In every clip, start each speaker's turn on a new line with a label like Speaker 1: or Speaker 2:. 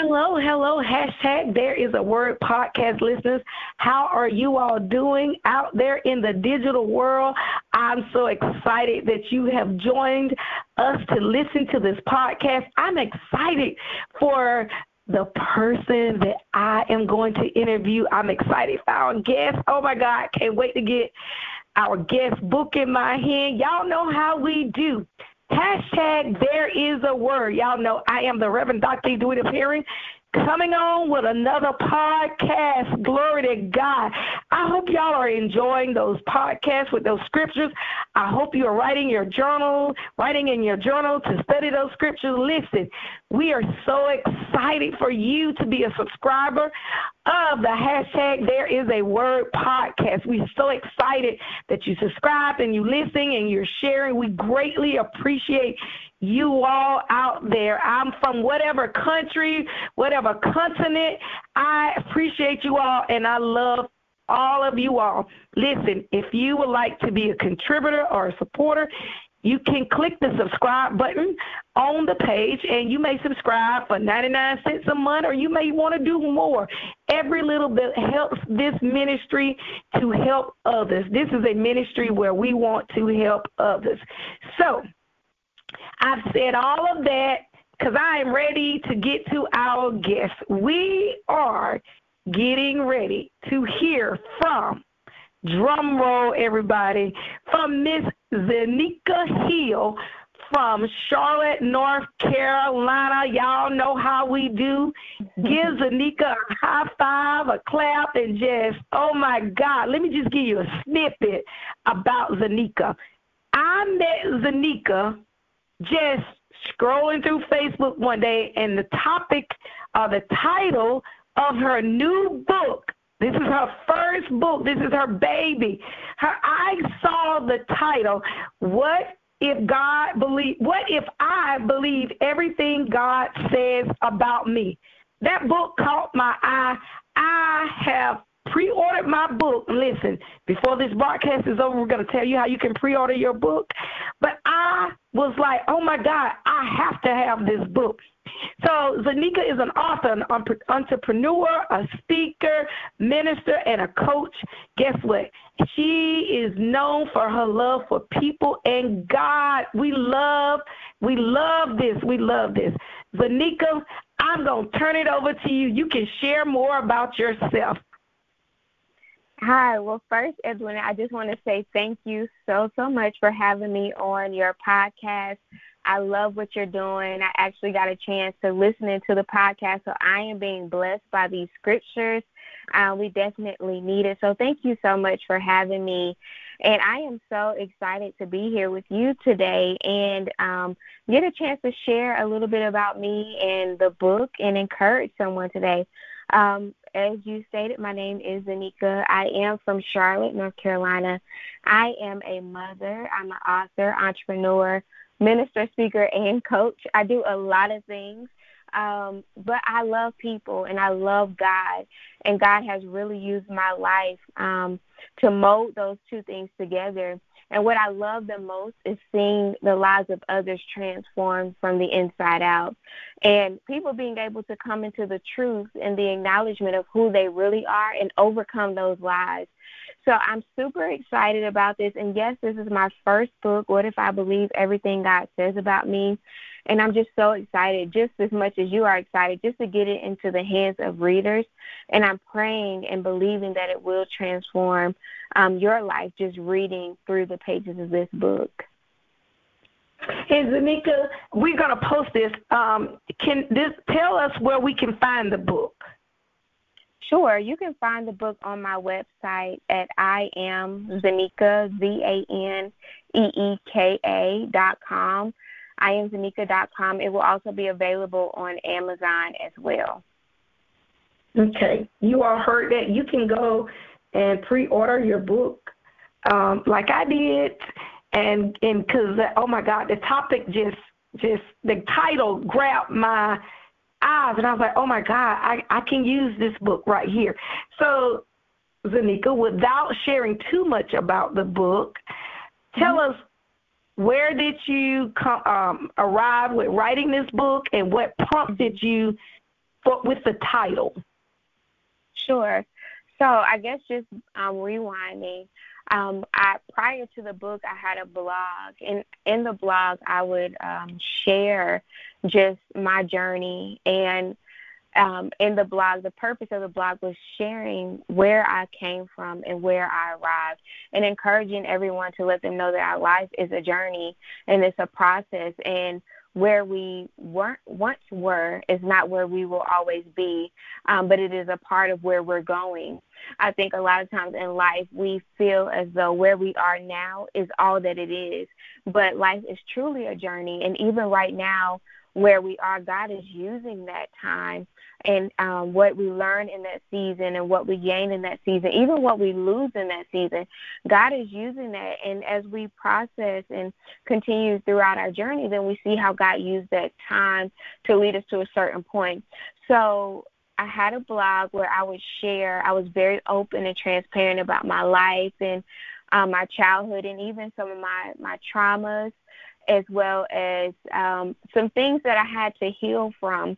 Speaker 1: Hello, hello, hashtag there is a word podcast listeners. How are you all doing out there in the digital world? I'm so excited that you have joined us to listen to this podcast. I'm excited for the person that I am going to interview. I'm excited for our guest. Oh my God, can't wait to get our guest book in my hand. Y'all know how we do. Hashtag there is a word. Y'all know I am the Reverend Dr. Edwina Perrin coming on with another podcast. Glory to God. I hope y'all are enjoying those podcasts with those scriptures. I hope you are writing your journal, writing in your journal to study those scriptures. Listen, we are so excited for you to be a subscriber of the hashtag There Is a Word podcast. We're so excited that you subscribe and you listen and you're sharing. We greatly appreciate you all out there. I'm from whatever country, whatever continent. I appreciate you all and I love all of you all. Listen, if you would like to be a contributor or a supporter, you can click the subscribe button on the page and you may subscribe for 99 cents a month or you may want to do more. Every little bit helps this ministry to help others. This is a ministry where we want to help others. So, I've said all of that because I am ready to get to our guest. We are getting ready to hear from, drum roll everybody, from Miss Zaneeka Hill from Charlotte, North Carolina. Y'all know how we do. Give Zaneeka a high five, a clap, and just, oh my God, let me just give you a snippet about Zaneeka. I met Zaneeka just scrolling through Facebook one day, and the topic, uh, the title of her new book. This is her first book. This is her baby. Her I saw the title. What if God believe? What if I believe everything God says about me? That book caught my eye. I have pre-ordered my book. Listen, before this broadcast is over, we're going to tell you how you can pre-order your book. But I was like, oh my God, I have to have this book. So Zaneeka is an author, an entrepreneur, a speaker, minister, and a coach. Guess what? She is known for her love for people and God. We love, we love this. We love this. Zaneeka, I'm going to turn it over to you. You can share more about yourself.
Speaker 2: Hi. Well, first, Edwin, I just want to say thank you so, so much for having me on your podcast. I love what you're doing. I actually got a chance to listen into the podcast, so I am being blessed by these scriptures. Uh, we definitely need it. So thank you so much for having me. And I am so excited to be here with you today and um, get a chance to share a little bit about me and the book and encourage someone today. Um, as you stated, my name is Anika. I am from Charlotte, North Carolina. I am a mother, I'm an author, entrepreneur, minister, speaker, and coach. I do a lot of things. Um, but I love people and I love God. And God has really used my life um, to mold those two things together. And what I love the most is seeing the lives of others transformed from the inside out. And people being able to come into the truth and the acknowledgement of who they really are and overcome those lies. So I'm super excited about this. And yes, this is my first book, What If I Believe Everything God Says About Me? And I'm just so excited, just as much as you are excited, just to get it into the hands of readers. And I'm praying and believing that it will transform um, your life just reading through the pages of this book.
Speaker 1: And Zaneeka, we're to post this. Um, can this tell us where we can find the book?
Speaker 2: Sure. You can find the book on my website at I am Zaneeka, Z A N E E K A dot com. I am Zaneeka dot com. It will also be available on Amazon as well.
Speaker 1: Okay. You all heard that. You can go and pre-order your book um, like I did, and and because oh my God, the topic just just the title grabbed my eyes, and I was like, oh my God, I I can use this book right here. So, Zaneeka, without sharing too much about the book, tell mm-hmm. us where did you come, um, arrive with writing this book, and what prompted you for with the title?
Speaker 2: Sure. So I guess just um, rewinding. Um, I prior to the book, I had a blog, and in the blog, I would um, share just my journey. And um, in the blog, the purpose of the blog was sharing where I came from and where I arrived, and encouraging everyone to let them know that our life is a journey and it's a process. And where we weren't once were is not where we will always be, um, but it is a part of where we're going. I think a lot of times in life we feel as though where we are now is all that it is, but life is truly a journey, and even right now where we are, God is using that time and um, what we learn in that season and what we gain in that season, even what we lose in that season. God is using that. And as we process and continue throughout our journey, then we see how God used that time to lead us to a certain point. So I had a blog where I would share, I was very open and transparent about my life and um, my childhood and even some of my, my traumas as well as um, some things that I had to heal from.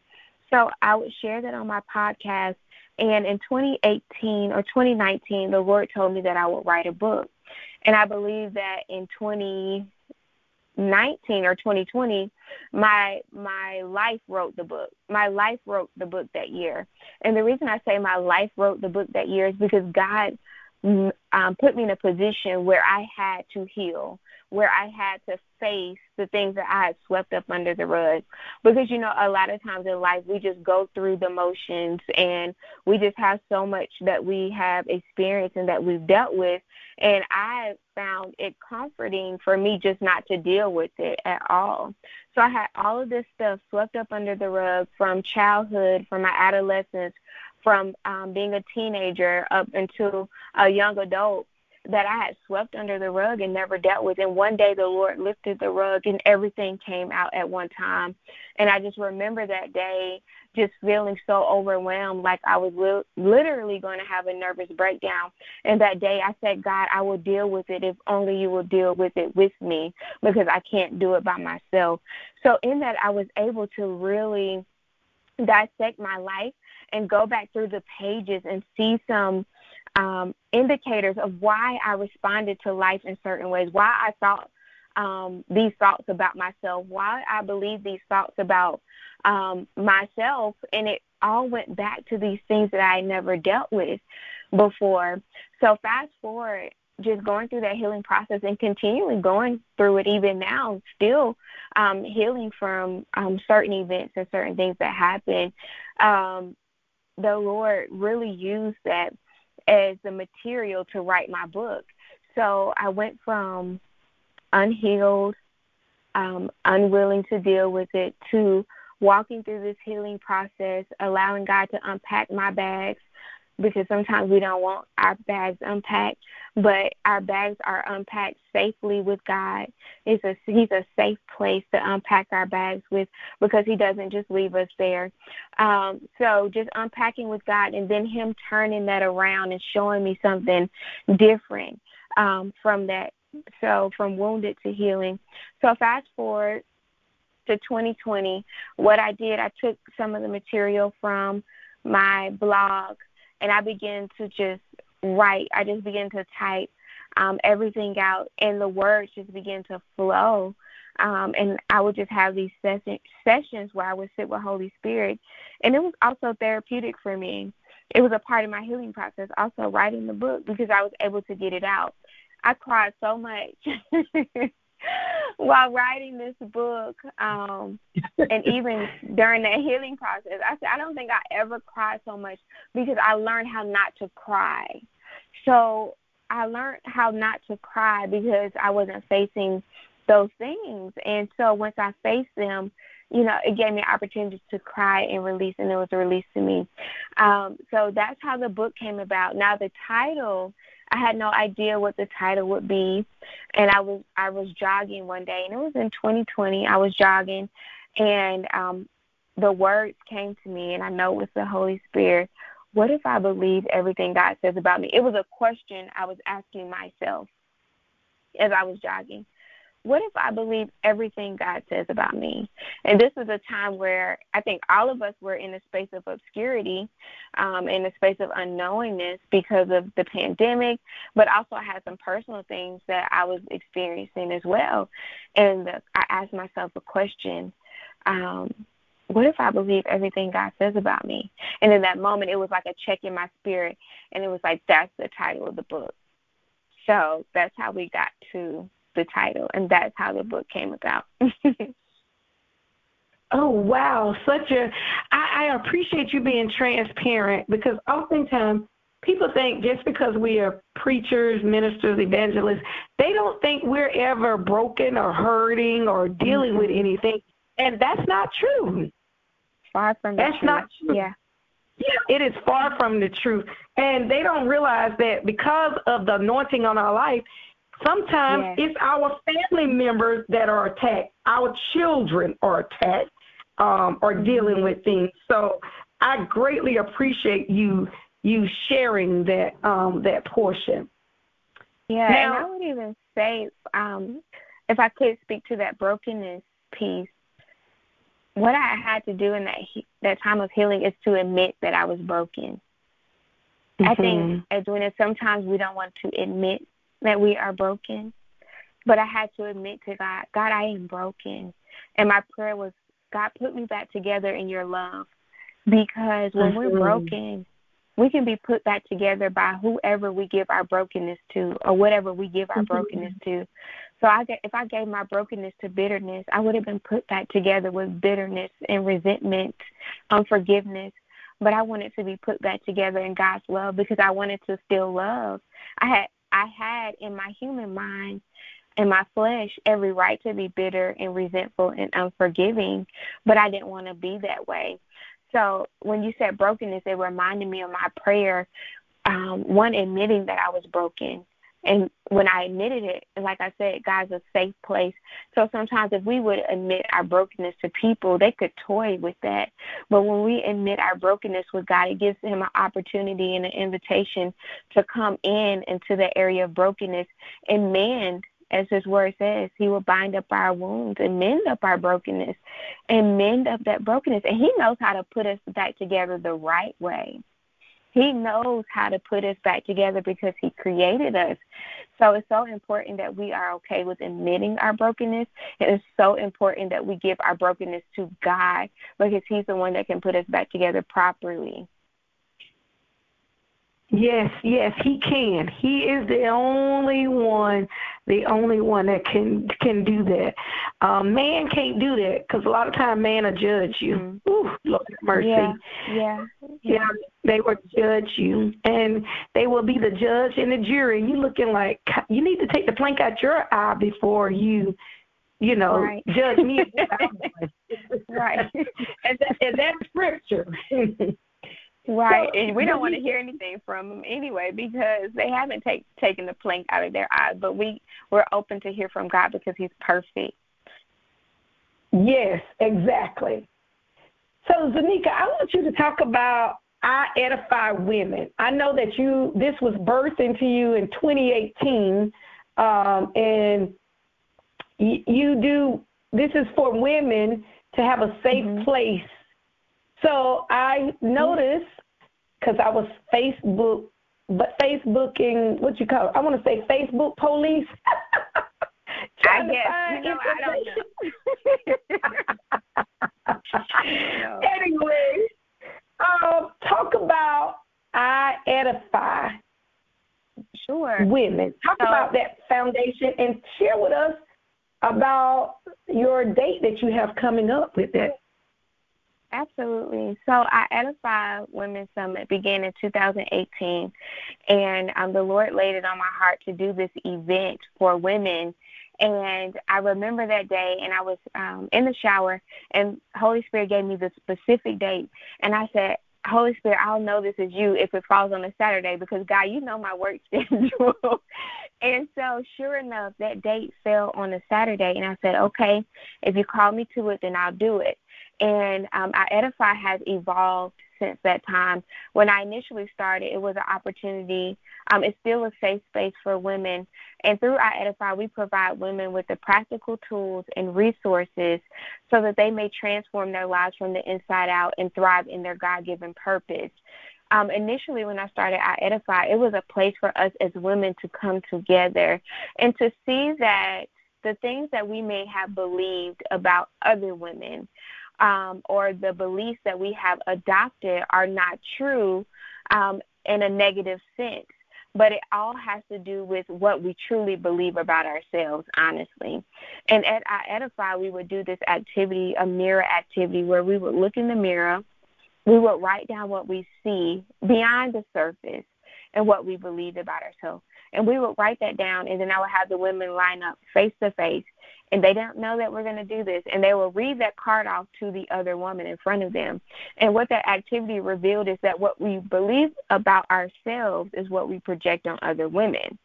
Speaker 2: So I would share that on my podcast. And in 2018 or 2019, the Lord told me that I would write a book. And I believe that in 2019 or 2020, my my life wrote the book. My life wrote the book that year. And the reason I say my life wrote the book that year is because God um, put me in a position where I had to heal, where I had to face the things that I had swept up under the rug. Because, you know, a lot of times in life, we just go through the motions and we just have so much that we have experienced and that we've dealt with. And I found it comforting for me just not to deal with it at all. So I had all of this stuff swept up under the rug from childhood, from my adolescence, from um, being a teenager up until a young adult that I had swept under the rug and never dealt with. And one day the Lord lifted the rug and everything came out at one time. And I just remember that day just feeling so overwhelmed, like I was li- literally going to have a nervous breakdown. And that day I said, God, I will deal with it if only you will deal with it with me because I can't do it by myself. So in that, I was able to really dissect my life and go back through the pages and see some um, indicators of why I responded to life in certain ways, why I thought um, these thoughts about myself, why I believe these thoughts about um, myself, and it all went back to these things that I never dealt with before. So fast forward, just going through that healing process and continually going through it even now, still um, healing from um, certain events and certain things that happened. Um, the Lord really used that as the material to write my book. So I went from unhealed, um, unwilling to deal with it, to walking through this healing process, allowing God to unpack my bags, because sometimes we don't want our bags unpacked, but our bags are unpacked safely with God. It's a He's a safe place to unpack our bags with because He doesn't just leave us there. Um, so just unpacking with God and then Him turning that around and showing me something different um, from that. So from wounded to healing. So fast forward to 2020, what I did, I took some of the material from my blog and I began to just write. I just began to type um, everything out, and the words just began to flow. Um, and I would just have these session, sessions where I would sit with Holy Spirit, and it was also therapeutic for me. It was a part of my healing process, also writing the book because I was able to get it out. I cried so much while writing this book, um, and even during that healing process, I said I don't think I ever cried so much because I learned how not to cry. So I learned how not to cry because I wasn't facing those things, and so once I faced them, you know, it gave me opportunity to cry and release, and it was a release to me. Um, so that's how the book came about. Now the title I had no idea what the title would be, and I was I was jogging one day, and it was in 2020. I was jogging, and um, the words came to me, and I know it was the Holy Spirit. What if I believe everything God says about me? It was a question I was asking myself as I was jogging. What if I believe everything God says about me? And this is a time where I think all of us were in a space of obscurity, um, in a space of unknowingness because of the pandemic, but also I had some personal things that I was experiencing as well. And I asked myself a question. Um, what if I believe everything God says about me? And in that moment, it was like a check in my spirit, and it was like, that's the title of the book. So that's how we got to the title, and that's how the book came about.
Speaker 1: oh wow, such a! I, I appreciate you being transparent because oftentimes people think just because we are preachers, ministers, evangelists, they don't think we're ever broken or hurting or dealing with mm-hmm. anything, and that's not true.
Speaker 2: Far from
Speaker 1: that's
Speaker 2: truth.
Speaker 1: not true.
Speaker 2: Yeah.
Speaker 1: Yeah, it is far from the truth. And they don't realize that because of the anointing on our life, Sometimes yes. it's our family members that are attacked. Our children are attacked um, or mm-hmm. dealing with things. So I greatly appreciate you you sharing that um, that portion.
Speaker 2: Yeah, now, and I would even say, um, if I could speak to that brokenness piece, what I had to do in that that time of healing is to admit that I was broken. Mm-hmm. I think, as Edwina, sometimes we don't want to admit that we are broken. But I had to admit to God, God, I am broken. And my prayer was, God, put me back together in your love. Because when we're mm-hmm. broken, we can be put back together by whoever we give our brokenness to or whatever we give our mm-hmm. brokenness to. So I if I gave my brokenness to bitterness, I would have been put back together with bitterness and resentment, unforgiveness. But I wanted to be put back together in God's love because I wanted to still love. I had I had in my human mind and my flesh every right to be bitter and resentful and unforgiving, but I didn't want to be that way. So when you said brokenness, it reminded me of my prayer. Um, one admitting that I was broken, and when I admitted it, like I said, God's a safe place. So sometimes if we would admit our brokenness to people, they could toy with that. But when we admit our brokenness with God, it gives him an opportunity and an invitation to come in into the area of brokenness and mend as his word says, he will bind up our wounds and mend up our brokenness and mend up that brokenness. And he knows how to put us back together the right way. He knows how to put us back together because He created us. So it's so important that we are okay with admitting our brokenness. It is so important that we give our brokenness to God because He's the one that can put us back together properly.
Speaker 1: Yes, yes, he can. He is the only one, the only one that can can do that. Um, man can't do that because a lot of time man will judge you. Mm-hmm. Ooh, Lord mercy.
Speaker 2: Yeah, yeah,
Speaker 1: yeah. They will judge you, and they will be the judge and the jury. You looking like you need to take the plank out your eye before you you know,
Speaker 2: right.
Speaker 1: judge me.
Speaker 2: right.
Speaker 1: and, that, and that's scripture.
Speaker 2: Right, so, and we don't want to hear anything from them anyway because they haven't take, taken the plank out of their eye. But we we're open to hear from God because He's perfect.
Speaker 1: Yes, exactly. So, Zaneeka, I want you to talk about I edify women. I know that you this was birthed into you in 2018, um, and y- you do this is for women to have a safe mm-hmm. place so I noticed because I was Facebook, but Facebooking, what you call it? I want to say Facebook police.
Speaker 2: I guess. You know, I
Speaker 1: don't know. anyway, um, talk about I edify.
Speaker 2: Sure.
Speaker 1: Women. Talk so, about that foundation and share with us about your date that you have coming up with it.
Speaker 2: Absolutely. So iEdify Women's Summit began in 2018, and um, the Lord laid it on my heart to do this event for women. And I remember that day, and I was um, in the shower, and Holy Spirit gave me the specific date, and I said, Holy Spirit, I'll know this is you if it falls on a Saturday because God, you know my work schedule. and so sure enough, that date fell on a Saturday and I said, Okay, if you call me to it then I'll do it and um, our Edify has evolved since that time. When I initially started, it was an opportunity. Um, it's still a safe space for women. And through our Edify, we provide women with the practical tools and resources so that they may transform their lives from the inside out and thrive in their God given purpose. Um, initially, when I started our Edify, it was a place for us as women to come together and to see that the things that we may have believed about other women um, or the beliefs that we have adopted are not true um, in a negative sense. But it all has to do with what we truly believe about ourselves, honestly. And at iEdify, we would do this activity, a mirror activity, where we would look in the mirror, we would write down what we see beyond the surface and what we believe about ourselves. And we would write that down, and then I would have the women line up face to face, and they don't know that we're going to do this, and they will read that card off to the other woman in front of them. And what that activity revealed is that what we believe about ourselves is what we project on other women,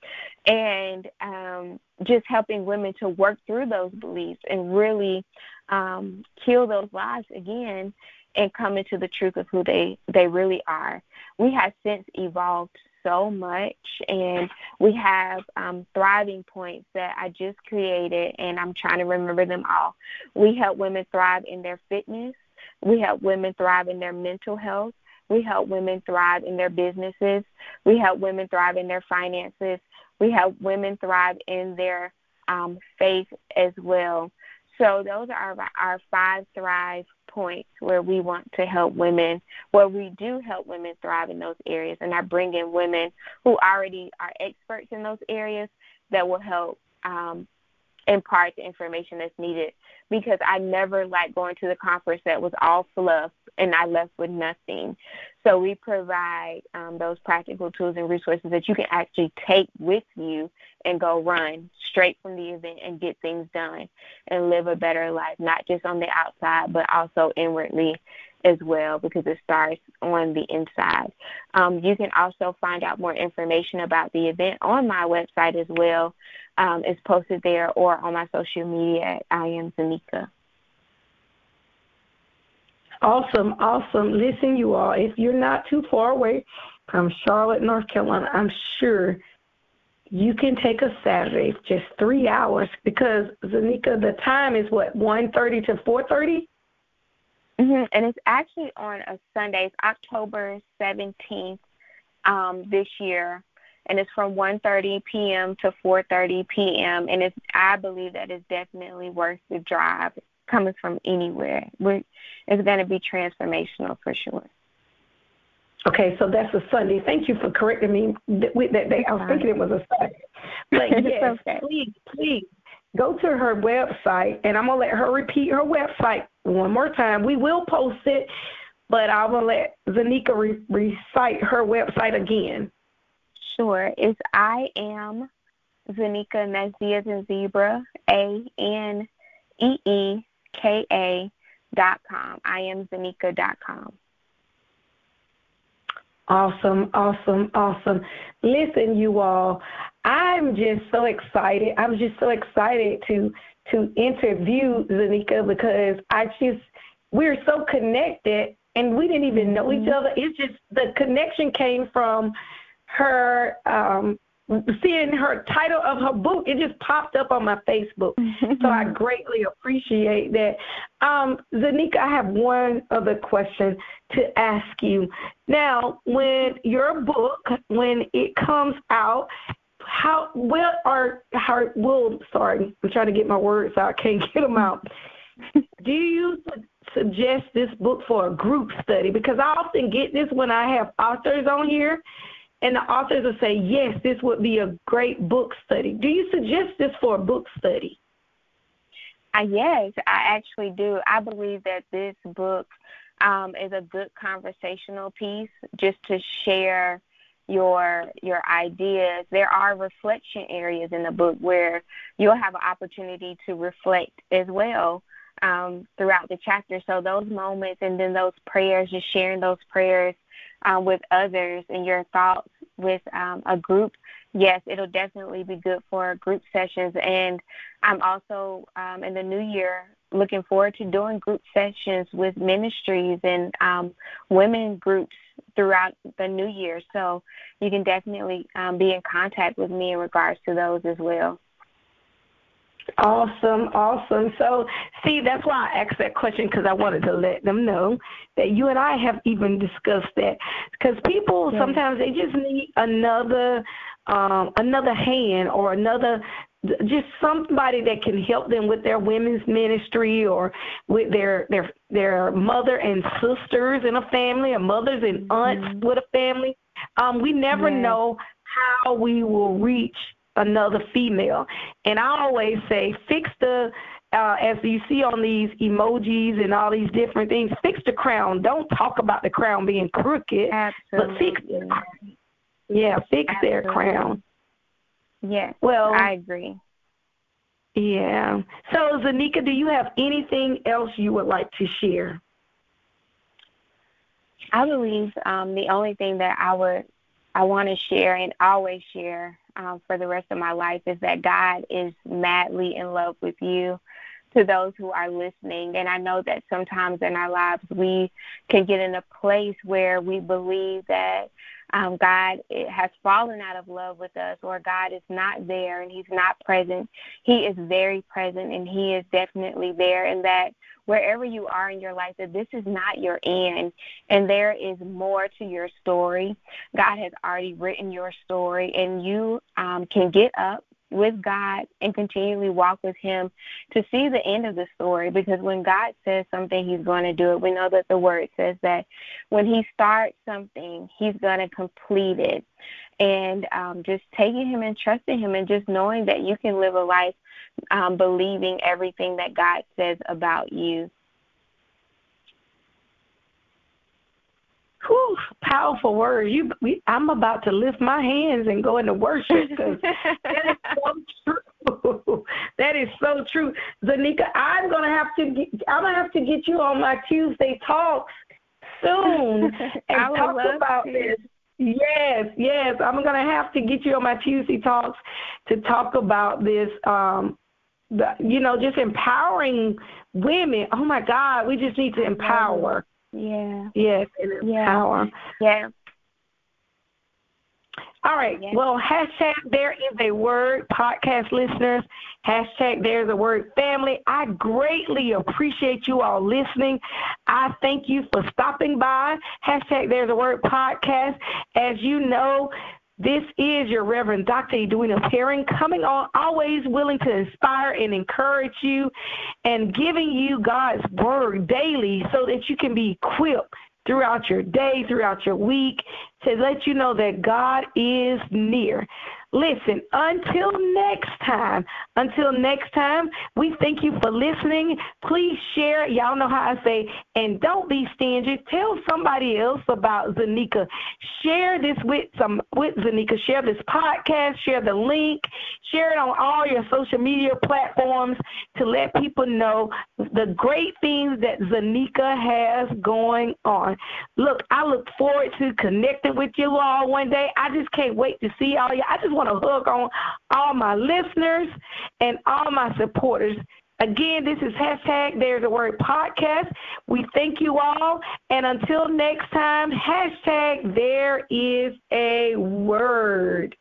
Speaker 2: and um, just helping women to work through those beliefs and really um, kill those lies again and come into the truth of who they they really are. We have since evolved so much. And we have um, thriving points that I just created, and I'm trying to remember them all. We help women thrive in their fitness, we help women thrive in their mental health. We help women thrive in their businesses. We help women thrive in their finances. We help women thrive in their um, faith as well. So those are our, five thrive points where we want to help women, where we do help women thrive in those areas, and I bring in women who already are experts in those areas that will help um, impart the information that's needed. Because I never liked going to the conference that was all fluff and I left with nothing. So we provide um, those practical tools and resources that you can actually take with you and go run straight from the event and get things done and live a better life, not just on the outside, but also inwardly as well because it starts on the inside. Um, you can also find out more information about the event on my website as well. Um, it's posted there or on my social media at I am Zaneeka.
Speaker 1: Awesome, awesome. Listen, you all, if you're not too far away from Charlotte, North Carolina, I'm sure you can take a Saturday, just three hours, because Zaneeka, the time is what 1.30 to four thirty.
Speaker 2: Mm-hmm. And it's actually on a Sunday. It's October seventeenth um, this year, and it's from one thirty p.m. to four thirty p.m. And it's I believe that it's definitely worth the drive coming from anywhere. We're, it's going to be transformational for sure.
Speaker 1: Okay, so that's a Sunday. Thank you for correcting me with that day. I was thinking it was a Sunday. But yes, okay. please, please go to her website, and I'm gonna let her repeat her website one more time. We will post it, but I'm gonna let Zaneeka re- recite her website again.
Speaker 2: Sure, it's I am Zaneeka, and that's Z as in zebra, A N E E K A dot com. I am Zaneeka dot com.
Speaker 1: Awesome, awesome, awesome. Listen, you all, I'm just so excited. I'm just so excited to to interview Zaneeka because I just we're so connected and we didn't even know each mm-hmm. other. It's just the connection came from her um seeing her title of her book, it just popped up on my Facebook. so I greatly appreciate that. Um, Zaneeka, I have one other question to ask you. Now, when your book, when it comes out, how what are how will sorry, I'm trying to get my words out, I can't get them out. Do you suggest this book for a group study? Because I often get this when I have authors on here and the authors will say, yes, this would be a great book study. Do you suggest this for a book study?
Speaker 2: Uh, yes, I actually do. I believe that this book um, is a good conversational piece just to share your your ideas. There are reflection areas in the book where you'll have an opportunity to reflect as well um, throughout the chapter. So those moments and then those prayers, just sharing those prayers um, with others and your thoughts with um, a group, yes, it'll definitely be good for group sessions. And I'm also um, in the new year looking forward to doing group sessions with ministries and um, women groups throughout the new year. So you can definitely um, be in contact with me in regards to those as well.
Speaker 1: Awesome, awesome. So, see, that's why I asked that question because I wanted to let them know that you and I have even discussed that. Because people sometimes they just need another, um, another hand or another, just somebody that can help them with their women's ministry or with their their their mother and sisters in a family, or mothers and aunts mm-hmm. with a family. Um, we never yeah. know how we will reach another female. And I always say, fix the uh, as you see on these emojis and all these different things, fix the crown. Don't talk about the crown being crooked,
Speaker 2: Absolutely.
Speaker 1: but fix the crown. Yeah, fix Absolutely. their crown.
Speaker 2: Yes. Well, I agree.
Speaker 1: Yeah. So, Zaneeka, do you have anything else you would like to share?
Speaker 2: I believe um, the only thing that I would I want to share and always share um, for the rest of my life is that God is madly in love with you. To those who are listening, and I know that sometimes in our lives we can get in a place where we believe that um, God has fallen out of love with us, or God is not there and He's not present. He is very present, and He is definitely there, and that wherever you are in your life that this is not your end and there is more to your story. God has already written your story, and you um, can get up with God and continually walk with Him to see the end of the story. Because when God says something, He's going to do it. We know that the Word says that when He starts something, He's going to complete it. And um, just taking Him and trusting Him and just knowing that you can live a life um, believing everything that God says about you.
Speaker 1: Whew, powerful words. You, we, I'm about to lift my hands and go into worship because that is so true. that is so true, Zaneeka. I'm gonna have to. Get, I'm gonna have to get you on my Tuesday talks soon and talk about to. this. Yes, yes. I'm gonna have to get you on my Tuesday talks to talk about this. Um, the, you know, just empowering women. Oh my God, we just need to empower.
Speaker 2: Yeah.
Speaker 1: Yes, and empower.
Speaker 2: Yeah.
Speaker 1: All right. Yeah. Well, hashtag there is a word, podcast listeners. Hashtag there's a word, family. I greatly appreciate you all listening. I thank you for stopping by. Hashtag there's a word podcast. As you know, this is your Reverend Dr. Edwina Perrin coming on, always willing to inspire and encourage you and giving you God's word daily so that you can be equipped throughout your day, throughout your week, to let you know that God is near. Listen, until next time, until next time, we thank you for listening. Please share. Y'all know how I say, and don't be stingy. Tell somebody else about Zaneeka. Share this with some with Zaneeka. Share this podcast. Share the link. Share it on all your social media platforms to let people know the great things that Zaneeka has going on. Look, I look forward to connecting with you all one day. I just can't wait to see all you. I just want to hug on all my listeners and all my supporters. Again, this is hashtag There's a Word podcast. We thank you all. And until next time, hashtag There is a Word.